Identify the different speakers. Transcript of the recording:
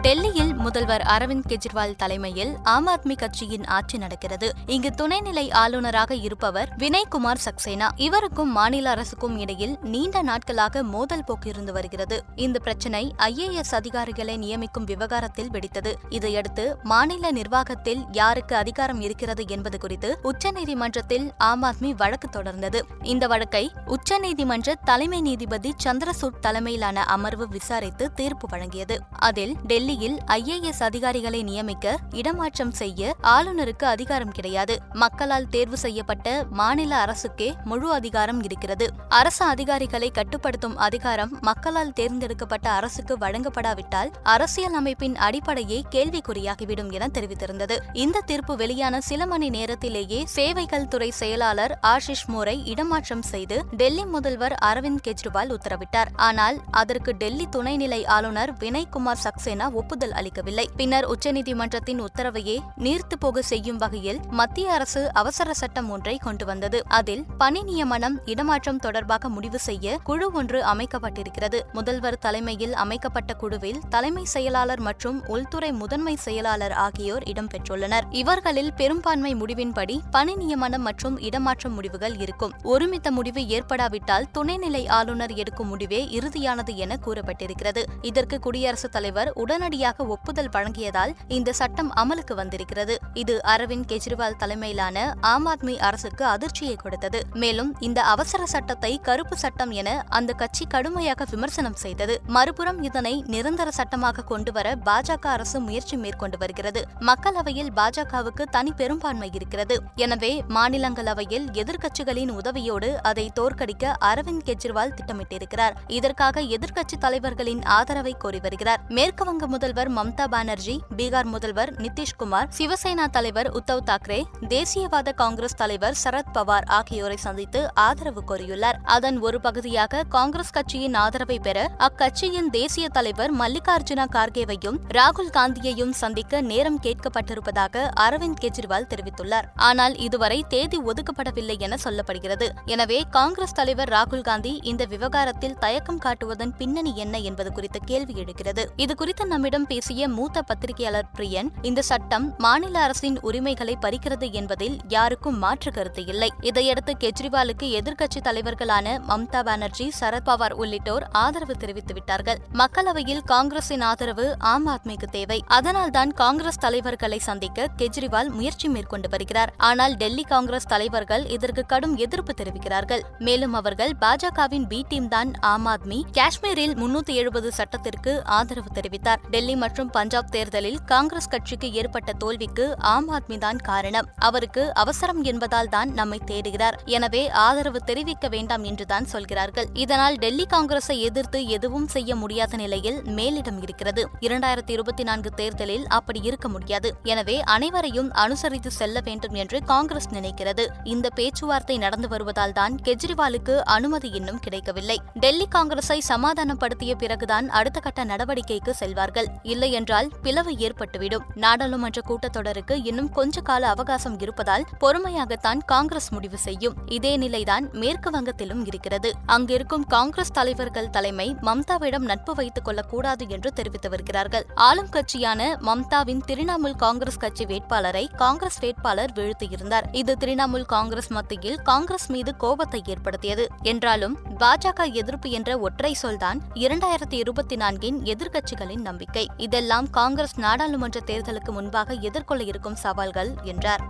Speaker 1: டெல்லியில் முதல்வர் அரவிந்த் கெஜ்ரிவால் தலைமையில் ஆம் ஆத்மி கட்சியின் ஆட்சி நடக்கிறது. இங்கு துணைநிலை ஆளுநராக இருப்பவர் வினய்குமார் சக்சேனா. இவருக்கும் மாநில அரசுக்கும் இடையில் நீண்ட நாட்களாக மோதல் போக்கு இருந்து வருகிறது. இந்த பிரச்சினை ஐஏஎஸ் அதிகாரிகளை நியமிக்கும் விவகாரத்தில் வெடித்தது. இதையடுத்து மாநில நிர்வாகத்தில் யாருக்கு அதிகாரம் இருக்கிறது என்பது குறித்து உச்சநீதிமன்றத்தில் ஆம் ஆத்மி வழக்கு தொடர்ந்தது. இந்த வழக்கை உச்சநீதிமன்ற தலைமை நீதிபதி சந்திரசூட் தலைமையிலான அமர்வு விசாரித்து தீர்ப்பு வழங்கியது. அதில் டெல்லி டெல்லியில் ஐஏஎஸ் அதிகாரிகளை நியமிக்க இடமாற்றம் செய்ய ஆளுநருக்கு அதிகாரம் கிடையாது. மக்களால் தேர்வு செய்யப்பட்ட மாநில அரசுக்கே முழு அதிகாரம் இருக்கிறது. அரசு அதிகாரிகளை கட்டுப்படுத்தும் அதிகாரம் மக்களால் தேர்ந்தெடுக்கப்பட்ட அரசுக்கு வழங்கப்படாவிட்டால் அரசியல் அமைப்பின் அடிப்படையே கேள்விக்குறியாகிவிடும் என தெரிவித்திருந்தது. இந்த தீர்ப்பு வெளியான சில மணி நேரத்திலேயே சேவைகள் துறை செயலாளர் ஆஷிஷ் மோரை இடமாற்றம் செய்து டெல்லி முதல்வர் அரவிந்த் கெஜ்ரிவால் உத்தரவிட்டார். ஆனால் அதற்கு டெல்லி துணைநிலை ஆளுநர் வினய்குமார் சக்சேனா ஒப்புதல் அளிக்கவில்லை. பின்னர் உச்சநீதிமன்றத்தின் உத்தரவையே நீர்த்து போக செய்யும் வகையில் மத்திய அரசு அவசர சட்டம் ஒன்றை கொண்டு வந்தது. அதில் பணி நியமனம் இடமாற்றம் தொடர்பாக முடிவு செய்ய குழு ஒன்று அமைக்கப்பட்டிருக்கிறது. முதல்வர் தலைமையில் அமைக்கப்பட்ட குழுவில் தலைமை செயலாளர் மற்றும் உள்துறை முதன்மை செயலாளர் ஆகியோர் இடம்பெற்றுள்ளனர் இவர்களில் பெரும்பான்மை முடிவின்படி பணி நியமனம் மற்றும் இடமாற்றம் முடிவுகள் இருக்கும். ஒருமித்த முடிவு ஏற்படாவிட்டால் துணைநிலை ஆளுநர் எடுக்கும் முடிவே இறுதியானது என கூறப்பட்டிருக்கிறது. இதற்கு குடியரசுத் தலைவர் உடனடியாக ஒப்புதல் வழங்கியதால் இந்த சட்டம் அமலுக்கு வந்திருக்கிறது. இது அரவிந்த் கெஜ்ரிவால் தலைமையிலான ஆம் ஆத்மி அரசுக்கு அதிர்ச்சியை கொடுத்தது. மேலும் இந்த அவசர சட்டத்தை கருப்பு சட்டம் என அந்த கட்சி கடுமையாக விமர்சனம் செய்தது. மறுபுறம் இதனை நிரந்தர சட்டமாக கொண்டுவர பாஜக அரசு முயற்சி மேற்கொண்டு வருகிறது. மக்களவையில் பாஜகவுக்கு தனி பெரும்பான்மை இருக்கிறது. எனவே மாநிலங்களவையில் எதிர்க்கட்சிகளின் உதவியோடு அதை தோற்கடிக்க அரவிந்த் கெஜ்ரிவால் திட்டமிட்டிருக்கிறார். இதற்காக எதிர்க்கட்சி தலைவர்களின் ஆதரவை கோரி வருகிறார். மேற்குவங்க முதல்வர் மம்தா பானர்ஜி பீகார் முதல்வர் நிதிஷ்குமார் சிவசேனா தலைவர் உத்தவ் தாக்கரே தேசியவாத காங்கிரஸ் தலைவர் சரத் பவார் ஆகியோரை சந்தித்து ஆதரவு கோரியுள்ளார். அதன் ஒரு பகுதியாக காங்கிரஸ் கட்சியின் ஆதரவை பெற அக்கட்சியின் தேசிய தலைவர் மல்லிகார்ஜுன கார்கேவையும் ராகுல் காந்தியையும் சந்திக்க நேரம் கேட்கப்பட்டிருப்பதாக அரவிந்த் கெஜ்ரிவால் தெரிவித்துள்ளார். ஆனால் இதுவரை தேதி ஒதுக்கப்படவில்லை என சொல்லப்படுகிறது. எனவே காங்கிரஸ் தலைவர் ராகுல் காந்தி இந்த விவகாரத்தில் தயக்கம் காட்டுவதன் பின்னணி என்ன என்பது குறித்த கேள்வி எழுகிறது. இது குறித்த நம்மிடம் பேசிய மூத்த பத்திரிகையாளர் பிரியன் இந்த சட்டம் மாநில அரசின் உரிமைகளை பறிக்கிறது என்பதில் யாருக்கும் மாற்று கருத்து இல்லை. இதையடுத்து கெஜ்ரிவாலுக்கு எதிர்க்கட்சி தலைவர்களான மம்தா பானர்ஜி சரத்பவார் உள்ளிட்டோர் ஆதரவு தெரிவித்துவிட்டார்கள் மக்களவையில் காங்கிரசின் ஆதரவு ஆம் ஆத்மிக்கு தேவை. அதனால்தான் காங்கிரஸ் தலைவர்களை சந்திக்க கெஜ்ரிவால் முயற்சி மேற்கொண்டு வருகிறார். ஆனால் டெல்லி காங்கிரஸ் தலைவர்கள் இதற்கு கடும் எதிர்ப்பு தெரிவிக்கிறார்கள். மேலும் அவர்கள் பாஜகவின் பி டீம் தான் ஆம் ஆத்மி. காஷ்மீரில் முன்னூத்தி எழுபது சட்டத்திற்கு ஆதரவு தெரிவித்தார். டெல்லி மற்றும் பஞ்சாப் தேர்தலில் காங்கிரஸ் கட்சிக்கு ஏற்பட்ட தோல்விக்கு ஆம் ஆத்மி தான் காரணம். அவருக்கு அவசரம் என்பதால் தான் நம்மை தேடுகிறார். எனவே ஆதரவு தெரிவிக்க வேண்டாம் என்றுதான் சொல்கிறார்கள். இதனால் டெல்லி காங்கிரஸை எதிர்த்து எதுவும் செய்ய முடியாத நிலையில் மேலிடம் இருக்கிறது. இரண்டாயிரத்தி இருபத்தி நான்கு தேர்தலில் அப்படி இருக்க முடியாது. எனவே அனைவரையும் அனுசரித்து செல்ல வேண்டும் என்று காங்கிரஸ் நினைக்கிறது. இந்த பேச்சுவார்த்தை நடந்து வருவதால் தான் கெஜ்ரிவாலுக்கு அனுமதி இன்னும் கிடைக்கவில்லை. டெல்லி காங்கிரஸை சமாதானப்படுத்திய பிறகுதான் அடுத்த கட்ட நடவடிக்கைக்கு செல்வார்கள். இல்லையென்றால் பிளவு ஏற்பட்டுவிடும். நாடாளுமன்ற கூட்டத்தொடருக்கு இன்னும் கொஞ்ச கால அவகாசம் இருப்பதால் பொறுமையாகத்தான் காங்கிரஸ் முடிவு செய்யும். இதே நிலைதான் மேற்கு வங்கத்திலும் இருக்கிறது. அங்கிருக்கும் காங்கிரஸ் தலைவர்கள் தலைமை மம்தாவிடம் நட்பு வைத்துக் கொள்ளக்கூடாது என்று தெரிவித்து வருகிறார்கள். ஆளும் கட்சியான மம்தாவின் திரிணாமுல் காங்கிரஸ் கட்சி வேட்பாளரை காங்கிரஸ் வேட்பாளர் வீழ்த்தியிருந்தார். இது திரிணாமுல் காங்கிரஸ் மத்தியில் காங்கிரஸ் மீது கோபத்தை ஏற்படுத்தியது. என்றாலும் பாஜக எதிர்ப்பு என்ற ஒற்றை சொல்தான் இரண்டாயிரத்தி இருபத்தி நான்கின் எதிர்க்கட்சிகளின் நம்பிக்கை. இதெல்லாம் காங்கிரஸ் நாடாளுமன்ற தேர்தலுக்கு முன்பாக எதிர்கொள்ள இருக்கும் சவால்கள் என்றார்.